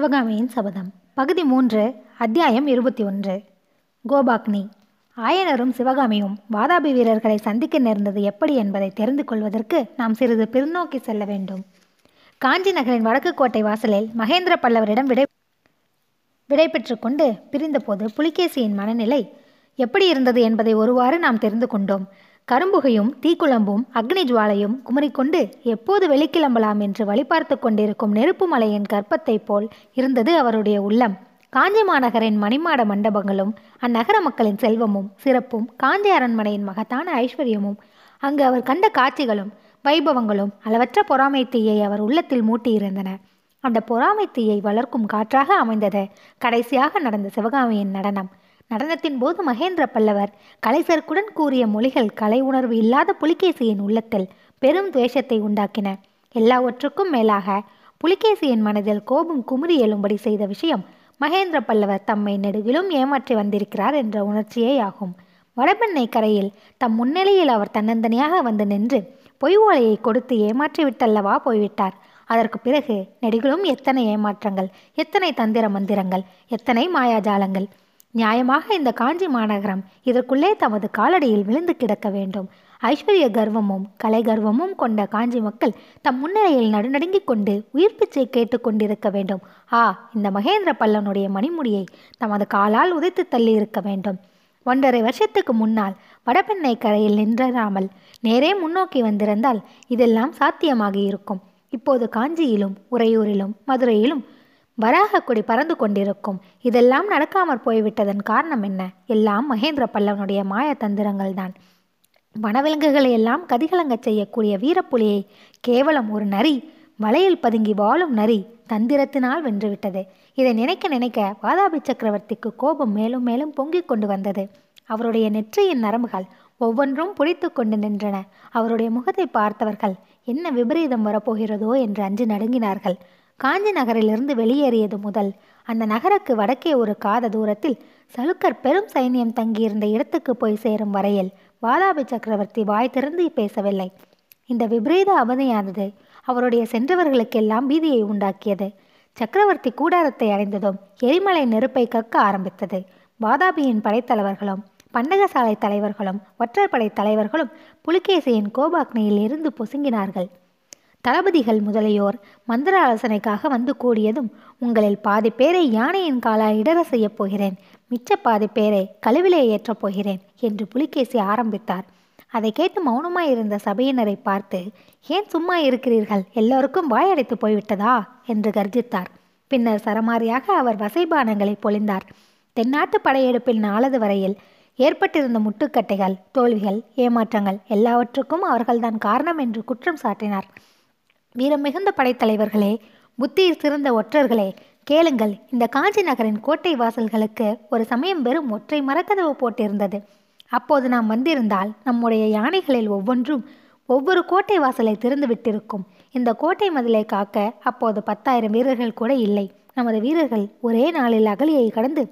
சிவகாமியின் சபதம். பகுதி மூன்று அத்தியாயம் இருபத்தி ஒன்று. கோபாக்னி ஆயனரும் சிவகாமியும் வாதாபி வீரர்களை சந்திக்க நேர்ந்தது எப்படி என்பதை தெரிந்து கொள்வதற்கு நாம் சிறிது பின்னோக்கி செல்ல வேண்டும். காஞ்சி நகரின் வடக்கு கோட்டை வாசலில் மகேந்திர பல்லவரிடம் விடை விடை கொண்டு பிரிந்தபோது புலிகேசியின் மனநிலை எப்படி இருந்தது என்பதை ஒருவாறு நாம் தெரிந்து கொண்டோம். கரும்புகையும் தீக்குழம்பும் அக்னி ஜுவாலையும் குமரிக்கொண்டு எப்போது வெளிக்கிளம்பலாம் என்று வழிபார்த்து கொண்டிருக்கும் நெருப்பு மலையின் கர்ப்பத்தைப் போல் இருந்தது அவருடைய உள்ளம். காஞ்சி மாநகரின் மணிமாட மண்டபங்களும் அந்நகர மக்களின் செல்வமும் சிறப்பும் காஞ்சி அரண்மனையின் மகத்தான ஐஸ்வர்யமும் அங்கு அவர் கண்ட காட்சிகளும் வைபவங்களும் அளவற்ற பொறாமை தீயை அவர் உள்ளத்தில் மூட்டியிருந்தன. அந்த பொறாமை தீயை வளர்க்கும் காற்றாக அமைந்தது கடைசியாக நடந்த சிவகாமியின் நடனம். நடனத்தின் போது மகேந்திர பல்லவர் கலைசருக்குடன் கூறிய மொழிகள் கலை உணர்வு இல்லாத புலிகேசியின் உள்ளத்தில் பெரும் துவேஷத்தை உண்டாக்கின. எல்லாவற்றுக்கும் மேலாக புலிகேசியின் மனதில் கோபம் குமுறி எழும்படி செய்த விஷயம் மகேந்திர பல்லவர் தம்மை நெடுகிலும் ஏமாற்றி வந்திருக்கிறார் என்ற உணர்ச்சியே ஆகும் வடபெண்ணை கரையில் தம் முன்னிலையில் அவர் தன்னந்தனியாக வந்து நின்று பொய் ஓலையை கொடுத்து ஏமாற்றி விட்டல்லவா போய்விட்டார். அதற்கு பிறகு நெடுகிலும் எத்தனை ஏமாற்றங்கள் எத்தனை தந்திர மந்திரங்கள் எத்தனை மாயாஜாலங்கள் நியாயமாக இந்த காஞ்சி மாநகரம் இதற்குள்ளே தமது காலடியில் விழுந்து கிடக்க வேண்டும். ஐஸ்வர்ய கர்வமும் கலை கர்வமும் கொண்ட காஞ்சி மக்கள் தம் முன்னிலையில் நடுநடுங்கிக் கொண்டு உயிர் பிச்சை கேட்டுக்கொண்டிருக்க வேண்டும். ஆ இந்த மகேந்திர பல்லனுடைய மணிமுடியை தமது காலால் உதைத்து தள்ளி இருக்க வேண்டும். ஒன்றரை வருஷத்துக்கு முன்னால் வடபெண்ணை கரையில் நின்றாமல் நேரே முன்னோக்கி வந்திருந்தால் இதெல்லாம் சாத்தியமாகி இருக்கும். இப்போது காஞ்சியிலும் உறையூரிலும் மதுரையிலும் வராக பறந்து கொண்டிருக்கும். இதெல்லாம் நடக்காமற் போய்விட்டதன் காரணம் என்ன? எல்லாம் மகேந்திர பல்லவனுடைய மாய தந்திரங்கள் தான். வனவிலங்குகளை எல்லாம் கதிகலங்கச் செய்யக்கூடிய வீரப்புலியை கேவலம் ஒரு நரி வலையில் பதுங்கி வாழும் நரி தந்திரத்தினால் வென்றுவிட்டது. இதை நினைக்க நினைக்க வாதாபி சக்கரவர்த்திக்கு கோபம் மேலும் மேலும் பொங்கிக் கொண்டு வந்தது. அவருடைய நெற்றியின் நரம்புகள் ஒவ்வொன்றும் புடித்து கொண்டு நின்றன. அவருடைய முகத்தை பார்த்தவர்கள் என்ன விபரீதம் வரப்போகிறதோ? என்று அஞ்சு நடுங்கினார்கள். காஞ்சி நகரிலிருந்து வெளியேறியது முதல். அந்த நகருக்கு வடக்கே ஒரு காத தூரத்தில் சலுக்கர் பெரும் சைன்யம் தங்கியிருந்த இடத்துக்கு போய் சேரும் வரையில் வாதாபி சக்கரவர்த்தி வாய் திறந்து பேசவில்லை. இந்த விபரீத அவதியானது அவருடைய சென்றவர்களுக்கெல்லாம் பீதியை உண்டாக்கியது. சக்கரவர்த்தி கூடாரத்தை அடைந்ததும் எரிமலை நெருப்பை கக்க ஆரம்பித்தது. வாதாபியின் படைத்தலைவர்களும் பண்டகசாலை தலைவர்களும் ஒற்றற்படை தலைவர்களும் புலிகேசியின் கோபாக்னியில் இருந்து பொசுங்கினார்கள். தளபதிகள் முதலியோர் மந்திர ஆலோசனைக்காக வந்து கூடியதும் உங்களில் பாதி பேரை யானையின் காலால் இடர செய்யப் போகிறேன். மிச்ச பாதி பேரை கழுவிலே ஏற்றப் போகிறேன் என்று புலிகேசி ஆரம்பித்தார். அதை கேட்டு மௌனமாயிருந்த சபையினரை பார்த்து ஏன் சும்மா இருக்கிறீர்கள்? எல்லோருக்கும் வாயடைத்து போய்விட்டதா? என்று கர்ஜித்தார். பின்னர் சரமாரியாக அவர் வசைபானங்களை பொழிந்தார். தென்னாட்டு படையெடுப்பில் நாளது வரையில் ஏற்பட்டிருந்த முட்டுக்கட்டைகள் தோல்விகள் ஏமாற்றங்கள் எல்லாவற்றுக்கும் அவர்கள்தான் காரணம் என்று குற்றம் சாட்டினார். வீரம் மிகுந்த படைத்தலைவர்களே புத்தியில் சிறந்த ஒற்றர்களே கேளுங்கள் இந்த காஞ்சி நகரின் கோட்டை வாசல்களுக்கு ஒரு சமயம் வெறும் ஒற்றை மரக்கதவு போட்டிருந்தது. அப்போது நாம் வந்திருந்தால் நம்முடைய யானைகளில் ஒவ்வொன்றும் ஒவ்வொரு கோட்டை வாசலை திறந்து விட்டிருக்கும். இந்த கோட்டை மதிலை காக்க அப்போது பத்தாயிரம் வீரர்கள் கூட இல்லை. நமது வீரர்கள் ஒரே நாளில் அகலியை கடந்து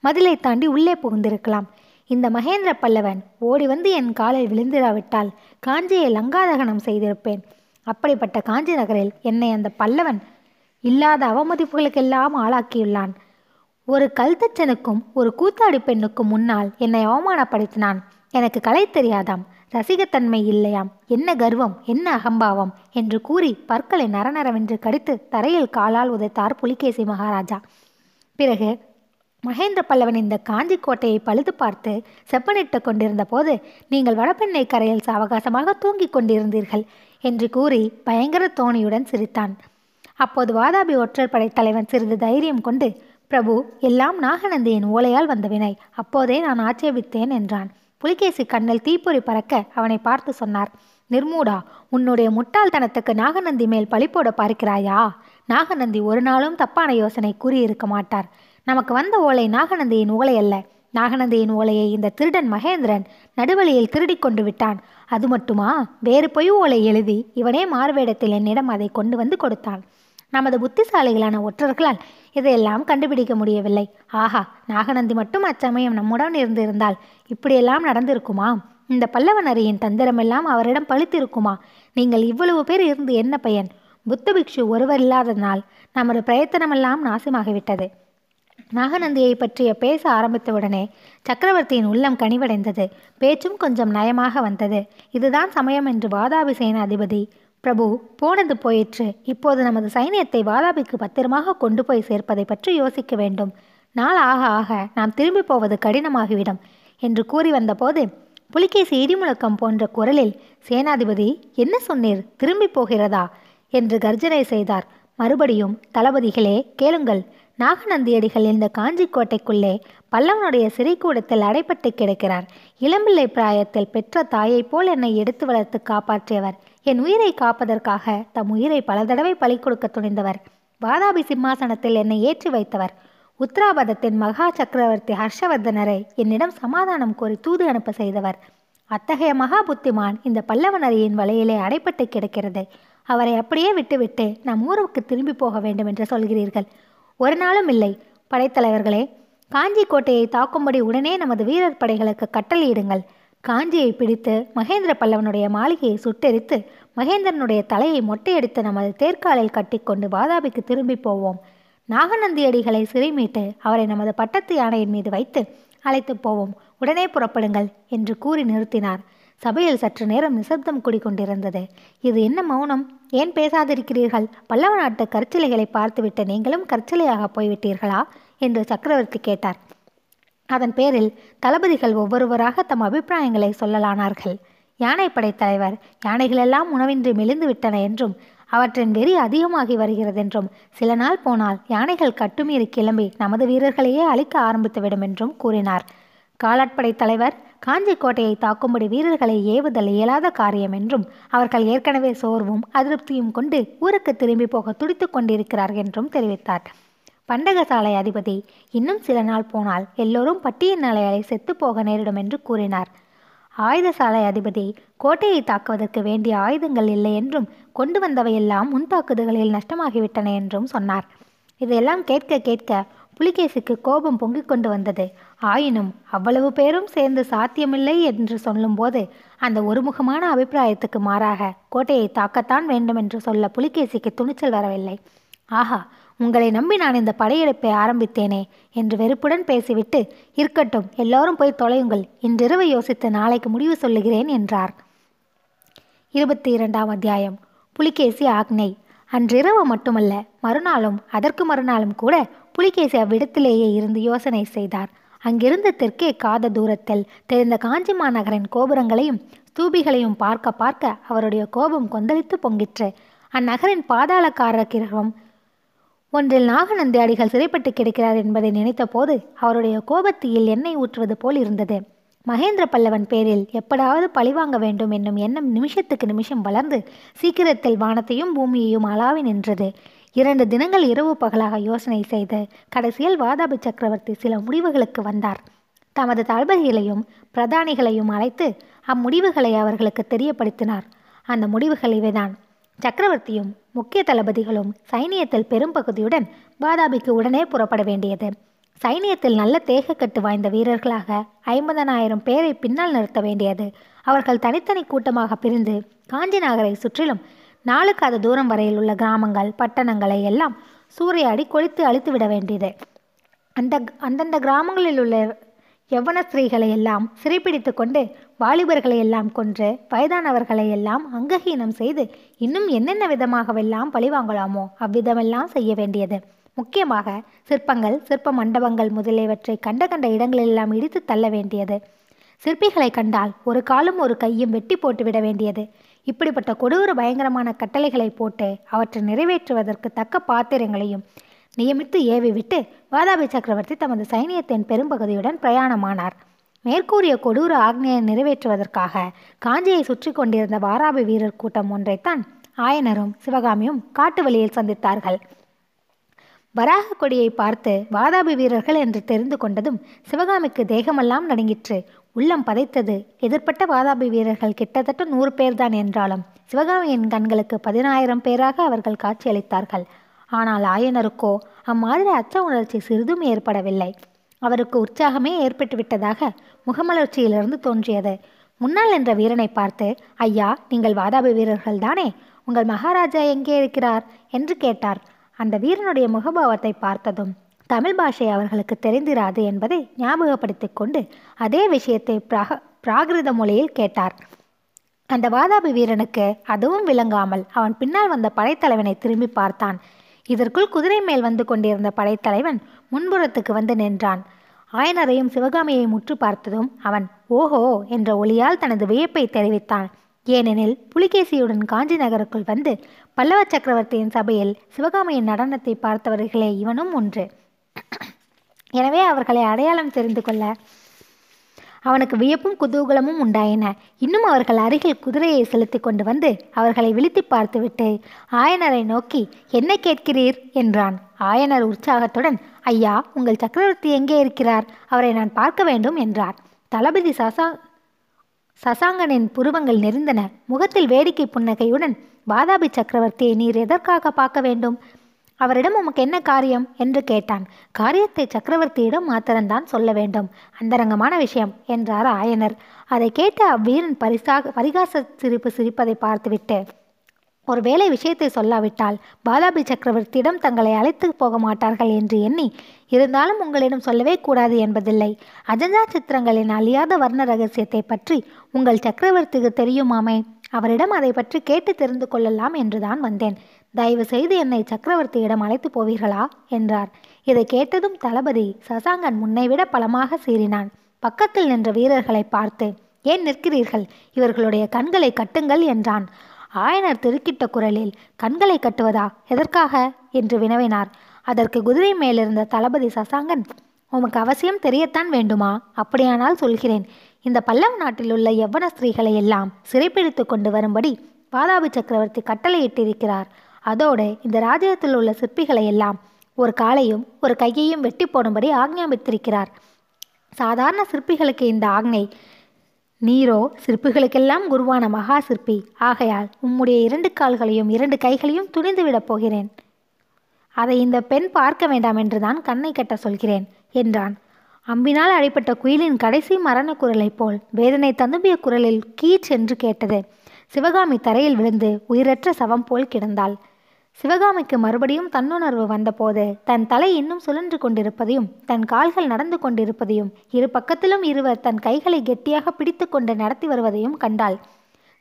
மதிலை தாண்டி உள்ளே புகுந்திருக்கலாம். இந்த மகேந்திர பல்லவன் ஓடி வந்து என் காலில் விழுந்திராவிட்டால் காஞ்சியை லங்காதகனம் செய்திருப்பேன். அப்படிப்பட்ட காஞ்சி நகரில் என்னை அந்த பல்லவன் இல்லாத அவமதிப்புகளுக்கெல்லாம் ஆளாக்கியுள்ளான். ஒரு கல்தச்சனுக்கும் ஒரு கூத்தாடி பெண்ணுக்கும் முன்னால் என்னை அவமானப்படுத்தினான். எனக்கு கலை தெரியாதாம் ரசிகத்தன்மை இல்லையாம் என்ன கர்வம் என்ன அகம்பாவம் என்று கூறி பற்களை நரநரவென்று கடித்து தரையில் காலால் உதைத்தார் புலிகேசி மகாராஜா. பிறகு மகேந்திர பல்லவன் இந்த காஞ்சி கோட்டையை பழுது பார்த்து செப்பனிட்டு கொண்டிருந்த போது நீங்கள் வடபெண்ணை கரையில் சாவகாசமாக தூங்கிக் கொண்டிருந்தீர்கள் என்று கூறி பயங்கர தோணியுடன் சிரித்தான். அப்போது வாதாபி ஒற்றர் படை தலைவன் சிறிது தைரியம் கொண்டு பிரபு எல்லாம் நாகநந்தியின் ஓலையால் வந்த வினை அப்போதே நான் ஆட்சேபித்தேன் என்றான். புலிகேசி கண்ணில் தீப்பொறி பறக்க அவனை பார்த்து சொன்னார் நிர்மூடா உன்னுடைய முட்டாள்தனத்துக்கு நாகநந்தி மேல் பழிப்போட பார்க்கிறாயா? நாகநந்தி ஒரு நாளும் தப்பான யோசனை கூறியிருக்க மாட்டார். நமக்கு வந்த ஓலை நாகநந்தியின் ஓலை அல்ல. நாகநந்தியின் ஓலையை இந்த திருடன் மகேந்திரன் நடுவழியில் திருடி கொண்டு விட்டான். அது மட்டுமா? வேறு பொய் ஓலை எழுதி இவனே மாறுவேடத்தில் என்னிடம் அதை கொண்டு வந்து கொடுத்தான். நமது புத்திசாலிகளான ஒற்றர்களால் இதையெல்லாம் கண்டுபிடிக்க முடியவில்லை. ஆஹா நாகநந்தி மட்டும் அச்சமயம் நம்முடன் இருந்திருந்தால் இப்படியெல்லாம் நடந்திருக்குமா? இந்த பல்லவநரியின் தந்திரமெல்லாம் அவரிடம் பழுத்திருக்குமா? நீங்கள் இவ்வளவு பேர் இருந்து என்ன பயன்? புத்த பிக்ஷு ஒருவர் இல்லாததனால் நமது பிரயத்தனமெல்லாம் நாசமாகிவிட்டது. நாகநந்தியை பற்றிய பேச ஆரம்பித்தவுடனே சக்கரவர்த்தியின் உள்ளம் கனிவடைந்தது. பேச்சும் கொஞ்சம் நயமாக வந்தது. இதுதான் சமயம் என்று வாதாபி சேனாதிபதி பிரபு போனது போயிற்று. இப்போது நமது சைனியத்தை வாதாபிக்கு பத்திரமாக கொண்டு போய் சேர்ப்பதை பற்றி யோசிக்க வேண்டும். நாள் ஆக ஆக நாம் திரும்பி போவது கடினமாகிவிடும் என்று கூறி வந்தபோது புலிகேசி இடிமுழக்கம் போன்ற குரலில் சேனாதிபதி என்ன சொன்னீர்? திரும்பி போகிறதா? என்று கர்ஜனை செய்தார். மறுபடியும் தளபதிகளே கேளுங்கள். நாகநந்தியடிகள் இந்த காஞ்சி கோட்டைக்குள்ளே பல்லவனுடைய சிறைக்கூடத்தில் அடைப்பட்டு கிடக்கிறார். இளம்பிள்ளை பிராயத்தில் பெற்ற தாயைப் போல் என்னை எடுத்து வளர்த்து காப்பாற்றியவர். என் உயிரை காப்பதற்காக தம் உயிரை பல தடவை பலி கொடுக்க துணிந்தவர். வாதாபி சிம்மாசனத்தில் என்னை ஏற்றி வைத்தவர். உத்தராபதத்தின் மகா சக்கரவர்த்தி ஹர்ஷவர்தனரை என்னிடம் சமாதானம் கோரி தூது அனுப்ப செய்தவர். அத்தகைய மகா புத்திமான் இந்த பல்லவனரியின் வலையிலே அடைப்பட்டு கிடக்கிறது. அவரை அப்படியே விட்டுவிட்டு நம் ஊருக்கு திரும்பி போக வேண்டும் என்று சொல்கிறீர்கள். ஒரு நாளும் இல்லை. படைத்தலைவர்களே காஞ்சி கோட்டையை தாக்கும்படி உடனே நமது வீரர் படைகளுக்கு கட்டளையிடுங்கள். காஞ்சியை பிடித்து மகேந்திர பல்லவனுடைய மாளிகையை சுட்டெரித்து மகேந்திரனுடைய தலையை மொட்டையடித்து நமது தேர்காலில் கட்டிக்கொண்டு வாதாபிக்கு திரும்பி போவோம். நாகநந்தியடிகளை சிறைமீட்டு அவரை நமது பட்டத்து யானையின் மீது வைத்து அழைத்து போவோம். உடனே புறப்படுங்கள் என்று கூறி நிறுத்தினார். சபையில் சற்று நேரம் நிசப்தம் குடிக்கொண்டிருந்தது இது என்ன மௌனம்? ஏன் பேசாதிருக்கிறீர்கள்? பல்லவ நாட்டு கற்சிலைகளை பார்த்துவிட்டு நீங்களும் கற்சிலையாக போய்விட்டீர்களா? என்று சக்கரவர்த்தி கேட்டார். அதன் பேரில் தளபதிகள் ஒவ்வொருவராக தம் அபிப்பிராயங்களை சொல்லலானார்கள். யானைப்படை தலைவர் யானைகளெல்லாம் உணவின்றி மெலிந்து விட்டன என்றும் அவற்றின் வெறி அதிகமாகி வருகிறதென்றும் சில நாள் போனால் யானைகள் கட்டுமீறி கிளம்பி நமது வீரர்களையே அழிக்க ஆரம்பித்துவிடும் என்றும் கூறினார். காலாட்படை தலைவர் காஞ்சி கோட்டையை தாக்கும்படி வீரர்களை ஏவுதல் இயலாத காரியம் என்றும் அவர்கள் ஏற்கனவே சோர்வும் அதிருப்தியும் கொண்டு ஊருக்கு திரும்பி போக துடித்துக் கொண்டிருக்கிறார் என்றும் தெரிவித்தார். பண்டகசாலை அதிபதி இன்னும் சில நாள் போனால் எல்லோரும் பட்டியின் நிலையை செத்து போக நேரிடும் என்று கூறினார். ஆயுதசாலை அதிபதி கோட்டையை தாக்குவதற்கு வேண்டிய ஆயுதங்கள் இல்லை என்றும் கொண்டு வந்தவையெல்லாம் முன்தாக்குதல்களில் நஷ்டமாகிவிட்டன என்றும் சொன்னார். இதையெல்லாம் கேட்க கேட்க புலிகேசிக்கு கோபம் பொங்கிக் கொண்டு வந்தது. ஆயினும் அவ்வளவு பேரும் சேர்ந்து சாத்தியமில்லை என்று சொல்லும்போது அந்த ஒருமுகமான அபிப்பிராயத்துக்கு மாறாக கோட்டையை தாக்கத்தான் வேண்டும் என்று சொல்ல புலிகேசிக்கு துணிச்சல் வரவில்லை. ஆஹா உங்களை நம்பி நான் இந்த படையெடுப்பை ஆரம்பித்தேனே என்று வெறுப்புடன் பேசிவிட்டு இருக்கட்டும் எல்லோரும் போய் தொலையுங்கள் இன்றிரவு யோசித்து நாளைக்கு முடிவு சொல்லுகிறேன் என்றார். இருபத்தி இரண்டாம் அத்தியாயம். புலிகேசி ஆக்னை அன்றிரவு மட்டுமல்ல மறுநாளும் அதற்கு மறுநாளும் கூட புலிகேசி அவ்விடத்திலேயே இருந்து யோசனை செய்தார். அங்கிருந்து தெற்கே காத தூரத்தில் தெரிந்த காஞ்சி மாநகரின் கோபுரங்களையும் ஸ்தூபிகளையும் பார்க்க பார்க்க அவருடைய கோபம் கொந்தளித்து பொங்கிற்று. அந்நகரின் பாதாளக்கார கிரகம் ஒன்றில் நாகநந்தி அடிகள் சிறைப்பட்டு கிடக்கிறார் என்பதை நினைத்தபோது அவருடைய கோபத்தீயில் எண்ணெய் ஊற்றுவது போல் இருந்தது. மகேந்திர பல்லவன் பேரில் எப்படாவது பழிவாங்க வேண்டும் என்னும் எண்ணம் நிமிஷத்துக்கு நிமிஷம் வளர்ந்து சீக்கிரத்தில் வானத்தையும் பூமியையும் அளாவி நின்றது. இரண்டு தினங்கள் இரவு பகலாக யோசனை செய்து கடைசியில் வாதாபி சக்கரவர்த்தி சில முடிவுகளுக்கு வந்தார். தமது தளபதிகளையும் பிரதானிகளையும் அழைத்து அம்முடிவுகளை அவர்களுக்கு தெரியப்படுத்தினார். அந்த முடிவுகள் இவைதான். சக்கரவர்த்தியும் முக்கிய தளபதிகளும் சைனியத்தில் பெரும்பகுதியுடன் வாதாபிக்கு உடனே புறப்பட வேண்டியது. சைனியத்தில் நல்ல தேகக்கட்டு வாய்ந்த வீரர்களாக ஐம்பதனாயிரம் பேரை பின்னால் நிறுத்த வேண்டியது. அவர்கள் தனித்தனி கூட்டமாக பிரிந்து காஞ்சி நகரை சுற்றிலும் நாளுக்கு அது தூரம் வரையில் உள்ள கிராமங்கள் பட்டணங்களை எல்லாம் சூறையாடி கொளித்து அழித்து விட வேண்டியது. அந்த அந்தந்த கிராமங்களில் உள்ள யவன ஸ்திரீகளை எல்லாம் சிறைப்பிடித்து கொண்டு வாலிபர்களை எல்லாம் கொன்று வயதானவர்களை எல்லாம் அங்ககீனம் செய்து இன்னும் என்னென்ன விதமாகவெல்லாம் பழிவாங்கலாமோ அவ்விதமெல்லாம் செய்ய வேண்டியது. முக்கியமாக சிற்பங்கள் சிற்ப மண்டபங்கள் முதலியவற்றை கண்ட கண்ட இடங்களெல்லாம் இடித்து தள்ள வேண்டியது. சிற்பிகளை கண்டால் ஒரு காலும் ஒரு கையும் வெட்டி போட்டுவிட வேண்டியது. இப்படிப்பட்ட கொடூர பயங்கரமான கட்டளைகளை போட்டு அவற்றை நிறைவேற்றுவதற்கு தக்க பாத்திரங்களையும் நியமித்து ஏவிவிட்டு வாதாபி சக்கரவர்த்தி தமது சைனியத்தின் பெரும்பகுதியுடன் பிரயாணமானார். மேற்கூறிய கொடூர ஆக்னியை நிறைவேற்றுவதற்காக காஞ்சியை சுற்றி கொண்டிருந்த வாராபி வீரர் கூட்டம் ஒன்றைத்தான் ஆயனரும் சிவகாமியும் காட்டு வழியில் சந்தித்தார்கள். வராக கொடியை பார்த்து வாதாபி வீரர்கள் என்று தெரிந்து கொண்டதும் சிவகாமிக்கு தேகமெல்லாம் நடுங்கிற்று. உள்ளம் பதைத்தது. எதிர்ப்பட்ட வாதாபி வீரர்கள் கிட்டத்தட்ட நூறு பேர்தான் என்றாலும் சிவகாமியின் கண்களுக்கு பதினாயிரம் பேராக அவர்கள் காட்சியளித்தார்கள். ஆனால் ஆயனருக்கோ அம்மாதிரி அச்ச உணர்ச்சி சிறிதும் ஏற்படவில்லை. அவருக்கு உற்சாகமே ஏற்பட்டு விட்டதாக முகமலர்ச்சியிலிருந்து தோன்றியது. முன்னால் என்ற வீரனை பார்த்து ஐயா நீங்கள் வாதாபி வீரர்கள் தானே உங்கள் மகாராஜா எங்கே இருக்கிறார்? என்று கேட்டார். அந்த வீரனுடைய முகபாவத்தை பார்த்ததும் தமிழ் பாஷை அவர்களுக்கு தெரிந்திராது என்பதை ஞாபகப்படுத்தி கொண்டு அதே விஷயத்தை பிராக பிராகிருத மொழியில் கேட்டார். அந்த வாதாபி வீரனுக்கு அதுவும் விளங்காமல் அவன் பின்னால் வந்த படைத்தலைவனை திரும்பி பார்த்தான். இதற்குள் குதிரை மேல் வந்து கொண்டிருந்த படைத்தலைவன் முன்புறத்துக்கு வந்து நின்றான். ஆயனரையும் சிவகாமியையும் முற்று பார்த்ததும் அவன் ஓஹோ என்ற ஒளியால் தனது வியப்பை தெரிவித்தான். ஏனெனில் புலிகேசியுடன் காஞ்சி நகருக்குள் வந்து பல்லவ சக்கரவர்த்தியின் சபையில் சிவகாமியின் நடனத்தை பார்த்தவர்களே இவனும் ஒன்று. எனவே அவர்களை அடையாளம் தெரிந்து கொள்ள அவனுக்கு வியப்பும் குதூகலமும் உண்டாயின. இன்னும் அவர்கள் அருகில் குதிரையை செலுத்தி கொண்டு வந்து அவர்களை விழித்து பார்த்துவிட்டு ஆயனரை நோக்கி என்ன கேட்கிறீர்? என்றான். ஆயனர் உற்சாகத்துடன் ஐயா உங்கள் சக்கரவர்த்தி எங்கே இருக்கிறார்? அவரை நான் பார்க்க வேண்டும் என்றார். தளபதி சசா சசாங்கனின் புருவங்கள் நெறிந்தன முகத்தில் வேடிக்கை புன்னகையுடன் வாதாபி சக்கரவர்த்தியை நீர் எதற்காக பார்க்க வேண்டும்? அவரிடம் உமக்கு என்ன காரியம்? என்று கேட்டான். காரியத்தை சக்கரவர்த்தியிடம் மாத்திரம்தான் சொல்ல வேண்டும். அந்தரங்கமான விஷயம் என்றார் ஆயனர். அதை கேட்ட அவ்வீரன் பரிசாக பரிகாச சிரிப்பு சிரிப்பதை பார்த்துவிட்டு ஒருவேளை விஷயத்தை சொல்லாவிட்டால் பாலாபி சக்கரவர்த்தியிடம் தங்களை அழைத்து போக மாட்டார்கள் என்று எண்ணி இருந்தாலும் உங்களிடம் சொல்லவே கூடாது என்பதில்லை. அஜந்தா சித்திரங்களின் அழியாத வர்ண ரகசியத்தை பற்றி உங்கள் சக்கரவர்த்திக்கு தெரியுமாமே? அவரிடம் அதை பற்றி கேட்டு தெரிந்து கொள்ளலாம் என்றுதான் வந்தேன். தயவு செய்து என்னை சக்கரவர்த்தியிடம் அழைத்து போவீர்களா? என்றார். இதை கேட்டதும் தளபதி சசாங்கன் முன்னைவிட பலமாக சீறினான். பக்கத்தில் நின்ற வீரர்களை பார்த்து ஏன் நிற்கிறீர்கள்? இவர்களுடைய கண்களை கட்டுங்கள் என்றான். ஆயனர் திருக்கிட்ட குரலில் கண்களை கட்டுவதா? எதற்காக? என்று வினவினார். அதற்கு குதிரை மேலிருந்த தளபதி சசாங்கன் உமக்கு அவசியம் தெரியத்தான் வேண்டுமா? அப்படியானால் சொல்கிறேன். இந்த பல்லவ நாட்டில் உள்ள எவ்வன ஸ்திரீகளை எல்லாம் சிறைப்பிடித்து கொண்டு வரும்படி பாதாபி சக்கரவர்த்தி கட்டளையிட்டிருக்கிறார். அதோடு இந்த ராஜ்யத்தில் உள்ள சிற்பிகளை எல்லாம் ஒரு காலையும் ஒரு கையையும் வெட்டி போடும்படி ஆக்ஞாபித்திருக்கிறார். சாதாரண சிற்பிகளுக்கு இந்த ஆக்ஞை நீரோ சிற்பிகளுக்கெல்லாம் குருவான மகா சிற்பி ஆகையால் உம்முடைய இரண்டு கால்களையும் இரண்டு கைகளையும் துணிந்து விடப் போகிறேன். அதை இந்த பெண் பார்க்க வேண்டாம் என்றுதான் கண்ணை கட்ட சொல்கிறேன் என்றான். அம்பினால் அடைப்பட்ட குயிலின் கடைசி மரண குரலைப் போல் வேதனை தந்துபிய குரலில் கீச் என்று கேட்டது. சிவகாமி தரையில் விழுந்து உயிரற்ற சவம் போல் கிடந்தாள். சிவகாமிக்கு மறுபடியும் தன்னுணர்வு வந்தபோது தன் தலை இன்னும் சுழன்று கொண்டிருப்பதையும் தன் கால்கள் நடந்து கொண்டிருப்பதையும் இரு பக்கத்திலும் இருவர் தன் கைகளை கெட்டியாக பிடித்து கொண்டு நடத்தி வருவதையும் கண்டாள்.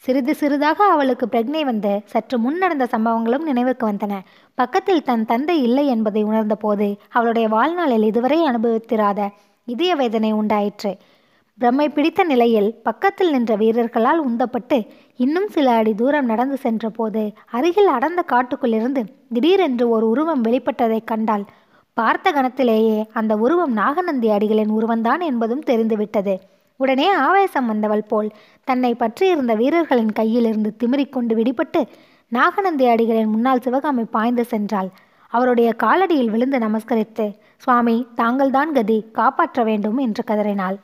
சிறிது சிறிதாக அவளுக்கு பிரக்னை வந்து சற்று முன் நடந்த சம்பவங்களும் நினைவுக்கு வந்தன. பக்கத்தில் தன் தந்தை இல்லை என்பதை உணர்ந்தபோது அவளுடைய வாழ்நாளில் இதுவரை அனுபவித்திராத இதய வேதனை உண்டாயிற்று. பிரம்மை பிடித்த நிலையில் பக்கத்தில் நின்ற வீரர்களால் உந்தப்பட்டு இன்னும் சில அடி தூரம் நடந்து சென்றபோது அருகில் அடர்ந்த காட்டுக்குள்ளிருந்து திடீரென்று ஒரு உருவம் வெளிப்பட்டதைக் கண்டாள் பார்த்த கணத்திலேயே அந்த உருவம் நாகநந்தி அடிகளின் உருவம்தான் என்பதும் தெரிந்துவிட்டது. உடனே ஆவேசம் வந்தவள் போல் தன்னை பற்றியிருந்த வீரர்களின் கையிலிருந்து திமிரிக்கொண்டு விடுபட்டு நாகநந்தி அடிகளின் முன்னால் சிவகாமி பாய்ந்து சென்றாள். அவருடைய காலடியில் விழுந்து நமஸ்கரித்து சுவாமி தாங்கள்தான் கதி காப்பாற்ற வேண்டும் என்று கதறினாள்.